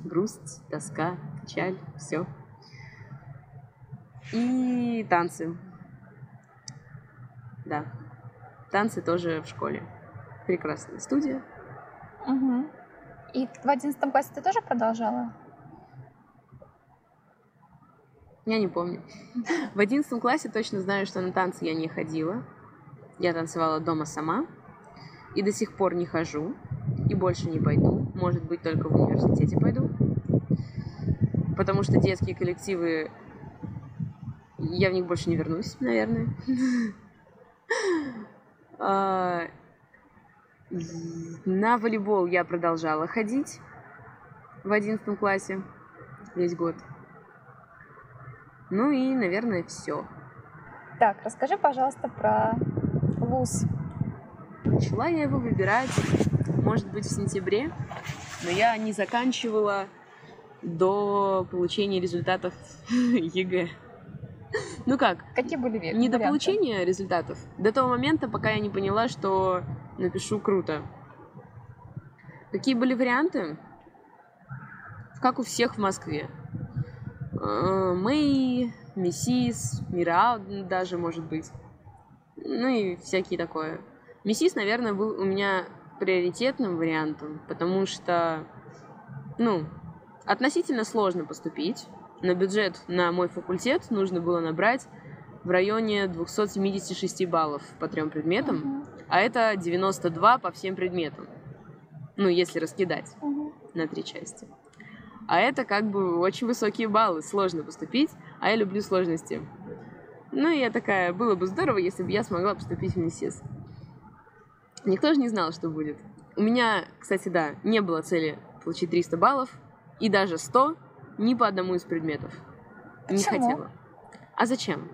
Грусть, тоска, печаль, все. И танцы. Да. Танцы тоже в школе. Прекрасная студия. Угу. И в одиннадцатом классе ты тоже продолжала? Я не помню. В одиннадцатом классе точно знаю, что на танцы я не ходила. Я танцевала дома сама. И до сих пор не хожу. И больше не пойду. Может быть, только в университете пойду. Потому что детские коллективы... Я в них больше не вернусь, наверное. *laughs* На волейбол я продолжала ходить в одиннадцатом классе весь год. Ну и, наверное, все. Так, расскажи, пожалуйста, про вуз. Начала я его выбирать, может быть, в сентябре, но я не заканчивала до получения результатов *laughs* ЕГЭ. Ну как, Какие были ве- не до варианты? получения результатов, до того момента, пока я не поняла, что напишу круто. Какие были варианты? Как у всех в Москве. Э, Мэй, Миссис, Мира даже, может быть. Ну и всякие такое. Миссис, наверное, был у меня приоритетным вариантом, потому что, ну, относительно сложно поступить. На бюджет на мой факультет нужно было набрать в районе 276 баллов по трем предметам, а это 92 по всем предметам. Ну, если раскидать мгм. на три части. А это как бы очень высокие баллы, сложно поступить, а я люблю сложности. Ну, и я такая, было бы здорово, если бы я смогла поступить в МИСИС. Никто же не знал, что будет. У меня, кстати, да, не было цели получить 300 баллов, и даже 100 ни по одному из предметов. Не Почему? хотела. А зачем?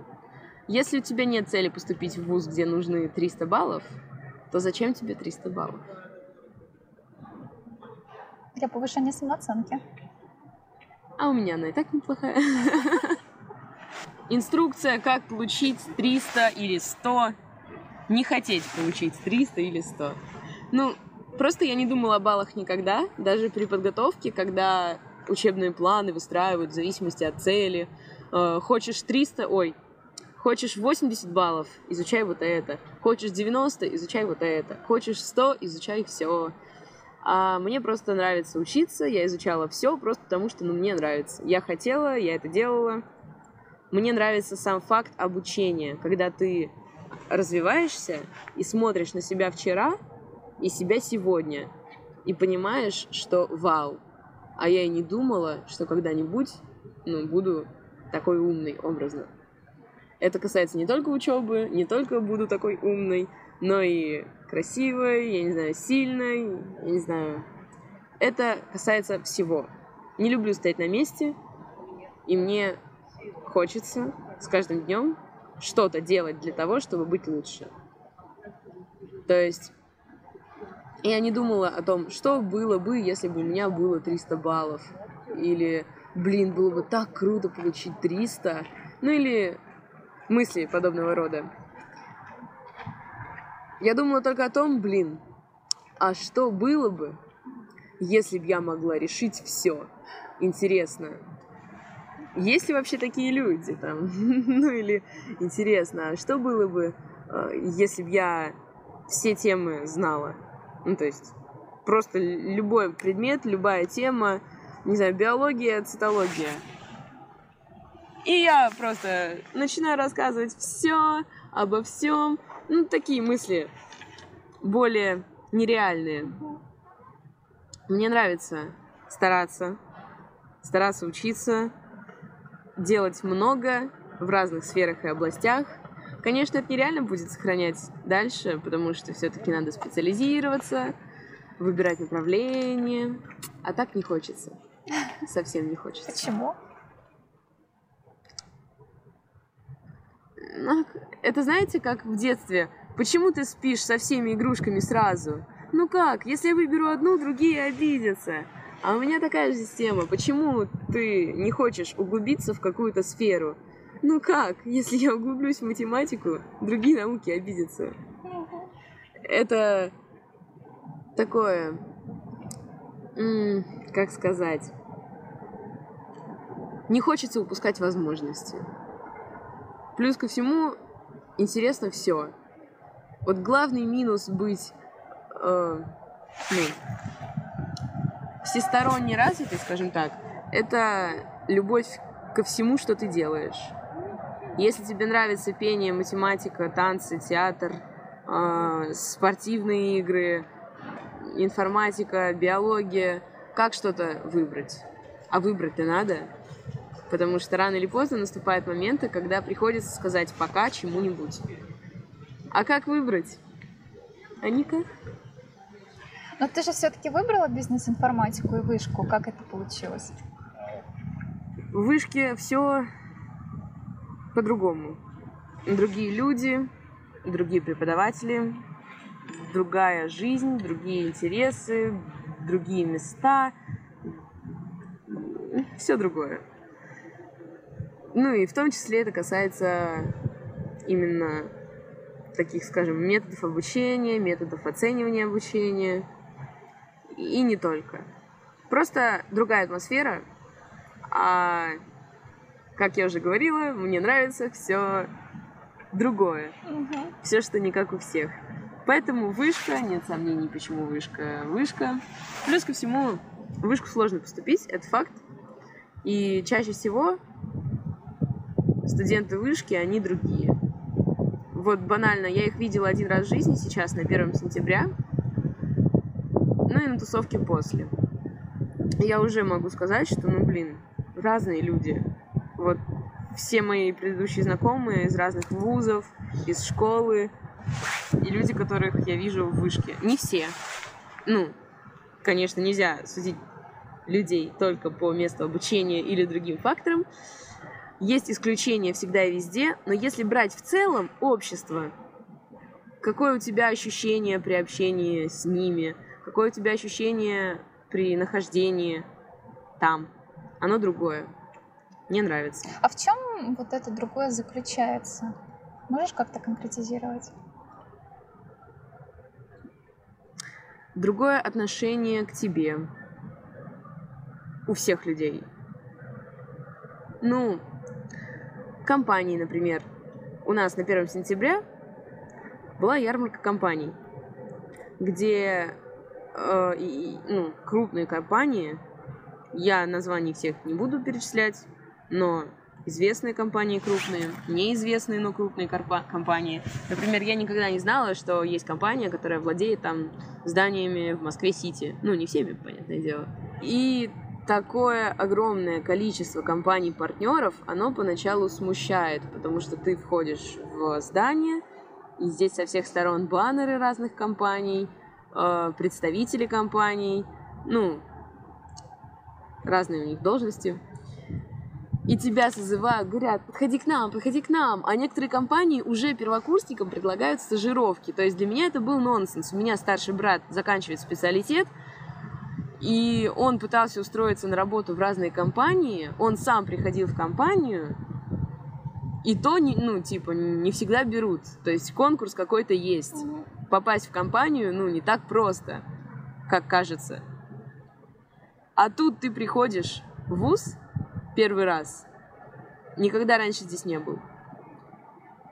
Если у тебя нет цели поступить в вуз, где нужны 300 баллов, то зачем тебе 300 баллов? Для повышения самооценки. А у меня она и так неплохая. Инструкция, как получить 300 или 100. Не хотеть получить 300 или 100. Ну, просто я не думала о баллах никогда. Даже при подготовке, когда учебные планы выстраивают в зависимости от цели. Э, Хочешь 300, ой, хочешь 80 баллов, изучай вот это. Хочешь 90, изучай вот это. Хочешь 100, изучай все. А мне просто нравится учиться, я изучала все просто потому, что ну, мне нравится. Я хотела, я это делала. Мне нравится сам факт обучения, когда ты развиваешься и смотришь на себя вчера и себя сегодня, и понимаешь, что вау, а я и не думала, что когда-нибудь ну, буду такой умный, образно. Это касается не только учебы, не только буду такой умной, но и красивой, я не знаю, сильной, я не знаю. Это касается всего. Не люблю стоять на месте, и мне хочется с каждым днем что-то делать для того, чтобы быть лучше. То есть я не думала о том, что было бы, если бы у меня было 300 баллов. Или, блин, было бы так круто получить 300. Ну или мысли подобного рода. Я думала только о том, блин, а что было бы, если бы я могла решить все. Интересно, есть ли вообще такие люди там? *laughs* ну или интересно, а что было бы, э, если бы я все темы знала? Ну то есть просто любой предмет, любая тема, не знаю, биология, цитология. И я просто начинаю рассказывать все обо всем. Ну, такие мысли более нереальные. Мне нравится стараться, стараться учиться, делать много в разных сферах и областях. Конечно, это нереально будет сохранять дальше, потому что все-таки надо специализироваться, выбирать направление. А так не хочется. *laughs* Совсем не хочется. Почему? Это знаете, как в детстве. Почему ты спишь со всеми игрушками сразу? Ну как, если я выберу одну, другие обидятся. А у меня такая же система. Почему ты не хочешь углубиться в какую-то сферу? Ну как, если я углублюсь в математику, другие науки обидятся. Это такое, как сказать, не хочется упускать возможности. Плюс ко всему, интересно все. Вот главный минус быть э, ну, всесторонне развитой, скажем так, это любовь ко всему, что ты делаешь. Если тебе нравится пение, математика, танцы, театр, э, спортивные игры, информатика, биология, как что-то выбрать? А выбрать-то надо. Потому что рано или поздно наступают моменты, когда приходится сказать пока чему-нибудь. А как выбрать? А никак. Но ты же все-таки выбрала бизнес-информатику и вышку. Как это получилось? В вышке все по-другому. Другие люди, другие преподаватели, другая жизнь, другие интересы, другие места. Все другое. Ну и в том числе это касается именно таких, скажем, методов обучения, методов оценивания обучения. И не только. Просто другая атмосфера. А как я уже говорила, мне нравится все другое. Угу. Все, что не как у всех. Поэтому вышка, нет сомнений, почему вышка, вышка. Плюс ко всему, в вышку сложно поступить, это факт. И чаще всего студенты вышки, они другие. Вот банально, я их видела один раз в жизни сейчас, на 1 сентября, ну и на тусовке после. Я уже могу сказать, что, ну, блин, разные люди. Вот все мои предыдущие знакомые из разных вузов, из школы, и люди, которых я вижу в вышке. Не все. Ну, конечно, нельзя судить людей только по месту обучения или другим факторам, есть исключения всегда и везде, но если брать в целом общество, какое у тебя ощущение при общении с ними, какое у тебя ощущение при нахождении там, оно другое. Мне нравится. А в чем вот это другое заключается? Можешь как-то конкретизировать? Другое отношение к тебе у всех людей. Ну, компании, например. У нас на 1 сентября была ярмарка компаний, где э, и, ну, крупные компании, я названий всех не буду перечислять, но известные компании крупные, неизвестные, но крупные компании. Например, я никогда не знала, что есть компания, которая владеет там зданиями в Москве-Сити. Ну, не всеми, понятное дело. И такое огромное количество компаний-партнеров, оно поначалу смущает, потому что ты входишь в здание, и здесь со всех сторон баннеры разных компаний, э, представители компаний, ну, разные у них должности. И тебя созывают, говорят, подходи к нам, подходи к нам. А некоторые компании уже первокурсникам предлагают стажировки. То есть для меня это был нонсенс. У меня старший брат заканчивает специалитет, и он пытался устроиться на работу в разные компании. Он сам приходил в компанию, и то, ну, типа, не всегда берут. То есть конкурс какой-то есть. Попасть в компанию, ну, не так просто, как кажется. А тут ты приходишь в ВУЗ первый раз, никогда раньше здесь не был.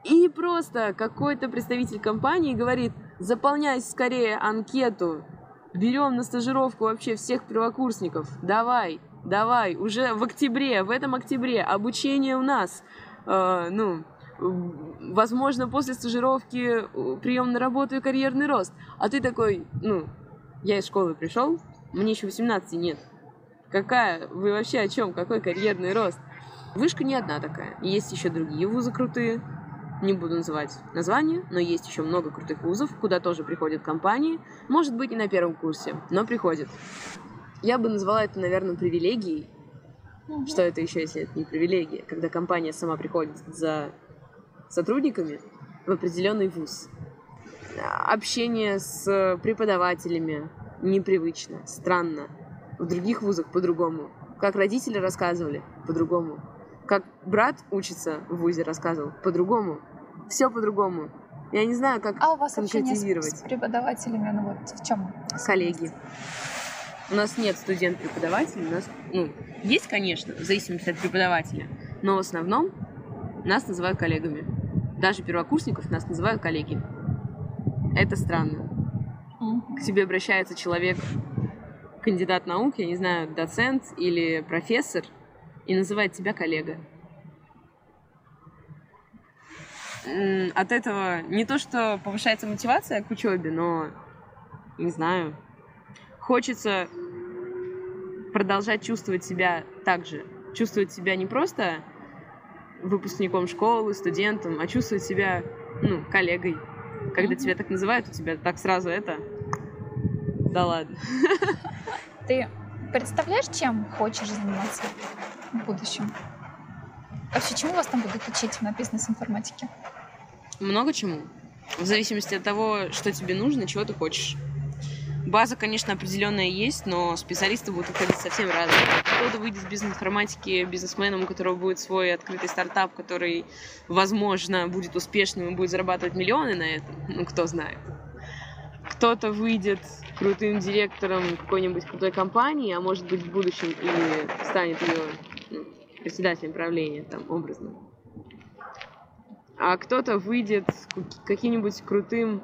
И просто какой-то представитель компании говорит, заполняй скорее анкету, берем на стажировку вообще всех первокурсников, давай, давай, уже в октябре, в этом октябре обучение у нас, э, ну, возможно, после стажировки э, прием на работу и карьерный рост. А ты такой, ну, я из школы пришел, мне еще 18 нет. Какая? Вы вообще о чем? Какой карьерный рост? Вышка не одна такая. Есть еще другие вузы крутые. Не буду называть название, но есть еще много крутых вузов, куда тоже приходят компании. Может быть, не на первом курсе, но приходят. Я бы назвала это, наверное, привилегией. Угу. Что это еще, если это не привилегия? Когда компания сама приходит за сотрудниками в определенный вуз. Общение с преподавателями непривычно, странно. В других вузах по-другому. Как родители рассказывали, по-другому. Как брат учится в ВУЗе, рассказывал, по-другому. Все по-другому. Я не знаю, как А у вас общение с, с преподавателями, ну вот в чем? Коллеги. У нас нет студент-преподавателей, у нас, ну, есть, конечно, в зависимости от преподавателя, но в основном нас называют коллегами. Даже первокурсников нас называют коллеги. Это странно. К тебе обращается человек, кандидат наук, я не знаю, доцент или профессор, и называет тебя коллега. От этого не то, что повышается мотивация к учебе, но, не знаю, хочется продолжать чувствовать себя так же. Чувствовать себя не просто выпускником школы, студентом, а чувствовать себя, ну, коллегой. Когда тебя так называют, у тебя так сразу это... Да ладно. Ты представляешь, чем хочешь заниматься в будущем? Вообще, чему вас там будут учить на бизнес-информатике? Много чему. В зависимости от того, что тебе нужно, чего ты хочешь. База, конечно, определенная есть, но специалисты будут уходить совсем разные. Кто-то выйдет с бизнес-информатики бизнесменом, у которого будет свой открытый стартап, который, возможно, будет успешным и будет зарабатывать миллионы на этом. Ну, кто знает. Кто-то выйдет крутым директором какой-нибудь крутой компании, а может быть в будущем и станет ее ну, председателем правления, там, образно. А кто-то выйдет каким-нибудь крутым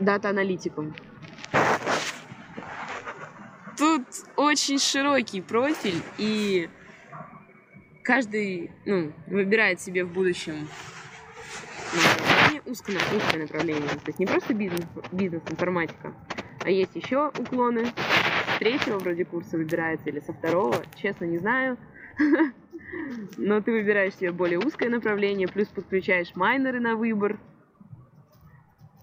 дата-аналитиком, Тут очень широкий профиль, и каждый ну, выбирает себе в будущем направление, узкое, узкое направление. То есть не просто бизнес, бизнес-информатика, а есть еще уклоны. С третьего вроде курса выбирается или со второго, честно не знаю. *laughs* Но ты выбираешь себе более узкое направление, плюс подключаешь майнеры на выбор,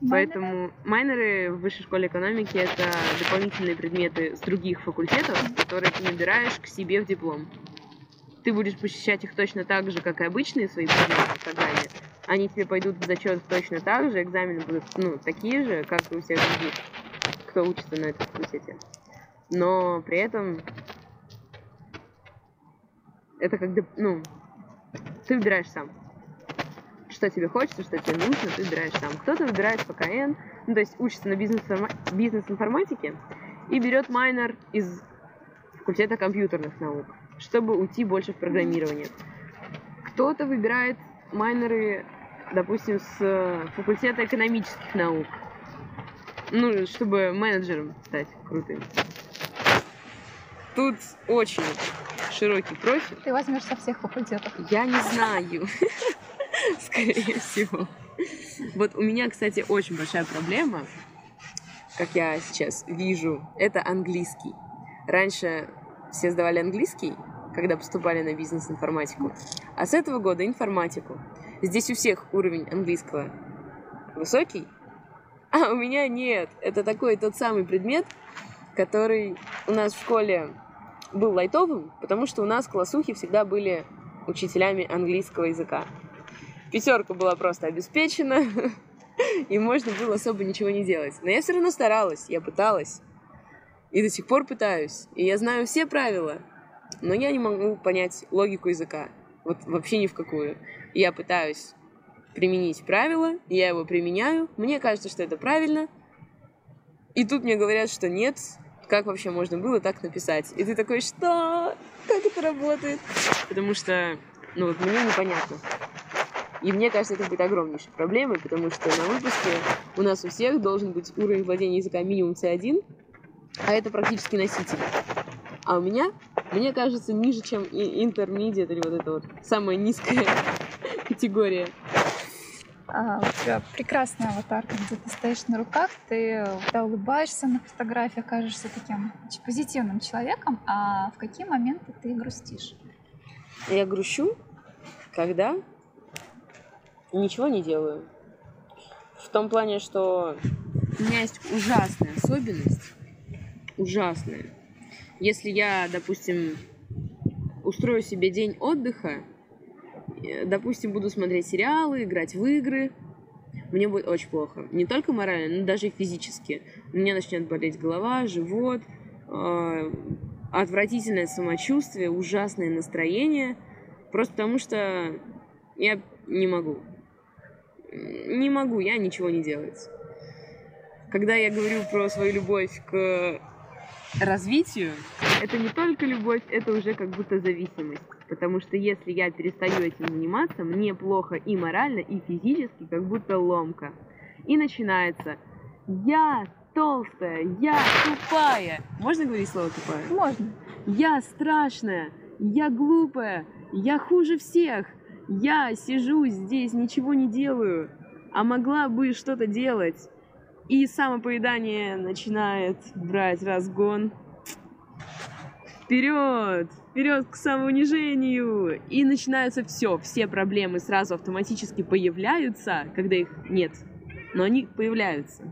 Поэтому майнеры в высшей школе экономики это дополнительные предметы с других факультетов, которые ты набираешь к себе в диплом. Ты будешь посещать их точно так же, как и обычные свои предметы в программе. Они тебе пойдут в зачет точно так же, экзамены будут ну, такие же, как и у всех других, кто учится на этом факультете. Но при этом это как бы, ну, ты выбираешь сам что тебе хочется, что тебе нужно, ты выбираешь сам. Кто-то выбирает ФКН, ну, то есть учится на бизнес-информатике и берет майнер из факультета компьютерных наук, чтобы уйти больше в программирование. Кто-то выбирает майнеры, допустим, с факультета экономических наук, ну, чтобы менеджером стать крутым. Тут очень широкий профиль. Ты возьмешь со всех факультетов. Я не знаю. *laughs* скорее всего. Вот у меня, кстати, очень большая проблема, как я сейчас вижу, это английский. Раньше все сдавали английский, когда поступали на бизнес-информатику, а с этого года информатику. Здесь у всех уровень английского высокий, *laughs* а у меня нет. Это такой тот самый предмет, который у нас в школе был лайтовым, потому что у нас классухи всегда были учителями английского языка. Пятерка была просто обеспечена, *laughs* и можно было особо ничего не делать. Но я все равно старалась, я пыталась. И до сих пор пытаюсь. И я знаю все правила, но я не могу понять логику языка. Вот вообще ни в какую. Я пытаюсь применить правило, я его применяю, мне кажется, что это правильно. И тут мне говорят, что нет, как вообще можно было так написать? И ты такой, что? Как это работает? Потому что, ну, вот мне непонятно. И мне кажется, это будет огромнейшей проблемой, потому что на выпуске у нас у всех должен быть уровень владения языка минимум C1, а это практически носитель. А у меня, мне кажется, ниже, чем интермедиат, или вот это вот самая низкая *laughs* категория. А, у тебя прекрасная аватарка, где ты стоишь на руках, ты когда улыбаешься на фотографиях, кажешься таким очень позитивным человеком, а в какие моменты ты грустишь? Я грущу, когда ничего не делаю. В том плане, что у меня есть ужасная особенность, ужасная. Если я, допустим, устрою себе день отдыха, Э, допустим, буду смотреть сериалы, играть в игры, мне будет очень плохо. Не только морально, но даже и физически. У меня начнет болеть голова, живот, э, отвратительное самочувствие, ужасное настроение. Просто потому что я не могу. Не могу я ничего не делать. Когда я говорю про свою любовь к развитию, это не только любовь, это уже как будто зависимость. Потому что если я перестаю этим заниматься, мне плохо и морально, и физически, как будто ломка. И начинается «Я толстая, я тупая». Можно говорить слово «тупая»? Можно. «Я страшная, я глупая, я хуже всех, я сижу здесь, ничего не делаю, а могла бы что-то делать». И самопоедание начинает брать разгон. Вперед! Вперед к самоунижению! И начинается все. Все проблемы сразу автоматически появляются, когда их нет. Но они появляются.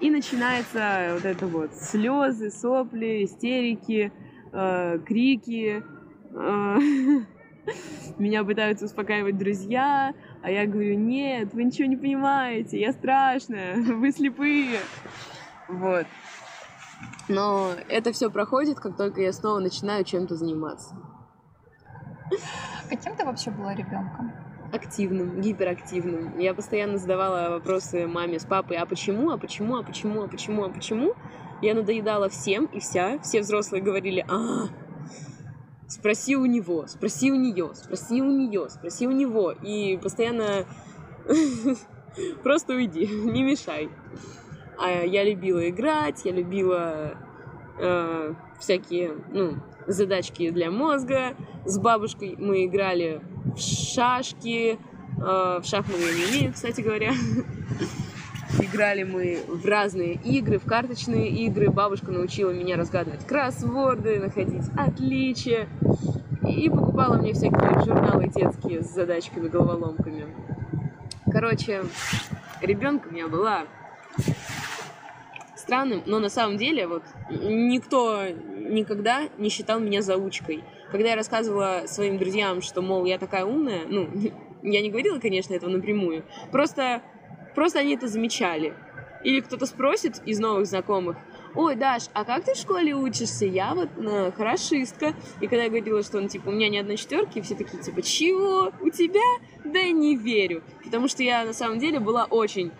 И начинается вот это вот слезы, сопли, истерики, э, крики. Э, *laughs* меня пытаются успокаивать друзья, а я говорю, нет, вы ничего не понимаете, я страшная, *laughs* вы слепые. Вот. Но это все проходит, как только я снова начинаю чем-то заниматься. Каким ты вообще была ребенком? Активным, гиперактивным. Я постоянно задавала вопросы маме с папой, а почему, а почему, а почему, а почему, а почему. Я надоедала всем и вся. Все взрослые говорили, а, спроси у него, спроси у нее, спроси у нее, спроси у него. И постоянно *laughs* просто уйди, *laughs* не мешай. А я любила играть, я любила э, всякие, ну, задачки для мозга. С бабушкой мы играли в шашки, э, в шахматы не умею, кстати говоря. *laughs* Играли мы в разные игры, в карточные игры. Бабушка научила меня разгадывать кроссворды, находить отличия. И покупала мне всякие журналы детские с задачками, головоломками. Короче, ребенком я была странным, но на самом деле вот никто никогда не считал меня заучкой. Когда я рассказывала своим друзьям, что, мол, я такая умная, ну, *laughs* я не говорила, конечно, этого напрямую, просто, просто они это замечали. Или кто-то спросит из новых знакомых, ой, Даш, а как ты в школе учишься? Я вот ну, хорошистка. И когда я говорила, что, ну, типа, у меня ни одной четверки, все такие, типа, чего? У тебя? Да не верю. Потому что я, на самом деле, была очень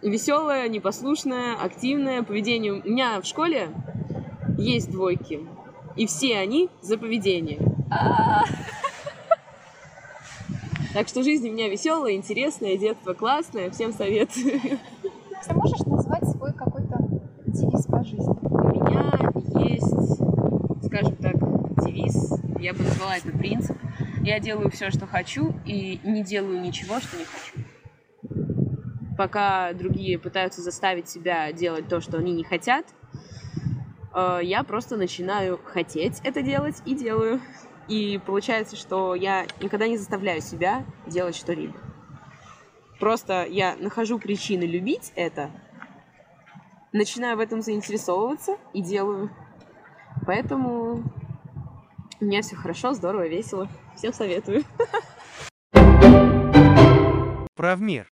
веселая, непослушная, активная. Поведение у меня в школе есть двойки. И все они за поведение. Так что жизнь у меня веселая, интересная, детство классное. Всем советую. Ты можешь назвать свой какой-то девиз по жизни? У меня есть, скажем так, девиз. Я бы назвала это принцип. Я делаю все, что хочу, и не делаю ничего, что не хочу пока другие пытаются заставить себя делать то, что они не хотят, э, я просто начинаю хотеть это делать и делаю. И получается, что я никогда не заставляю себя делать что-либо. Просто я нахожу причины любить это, начинаю в этом заинтересовываться и делаю. Поэтому у меня все хорошо, здорово, весело. Всем советую. *laughs* Правмир.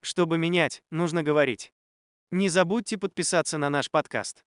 Чтобы менять, нужно говорить. Не забудьте подписаться на наш подкаст.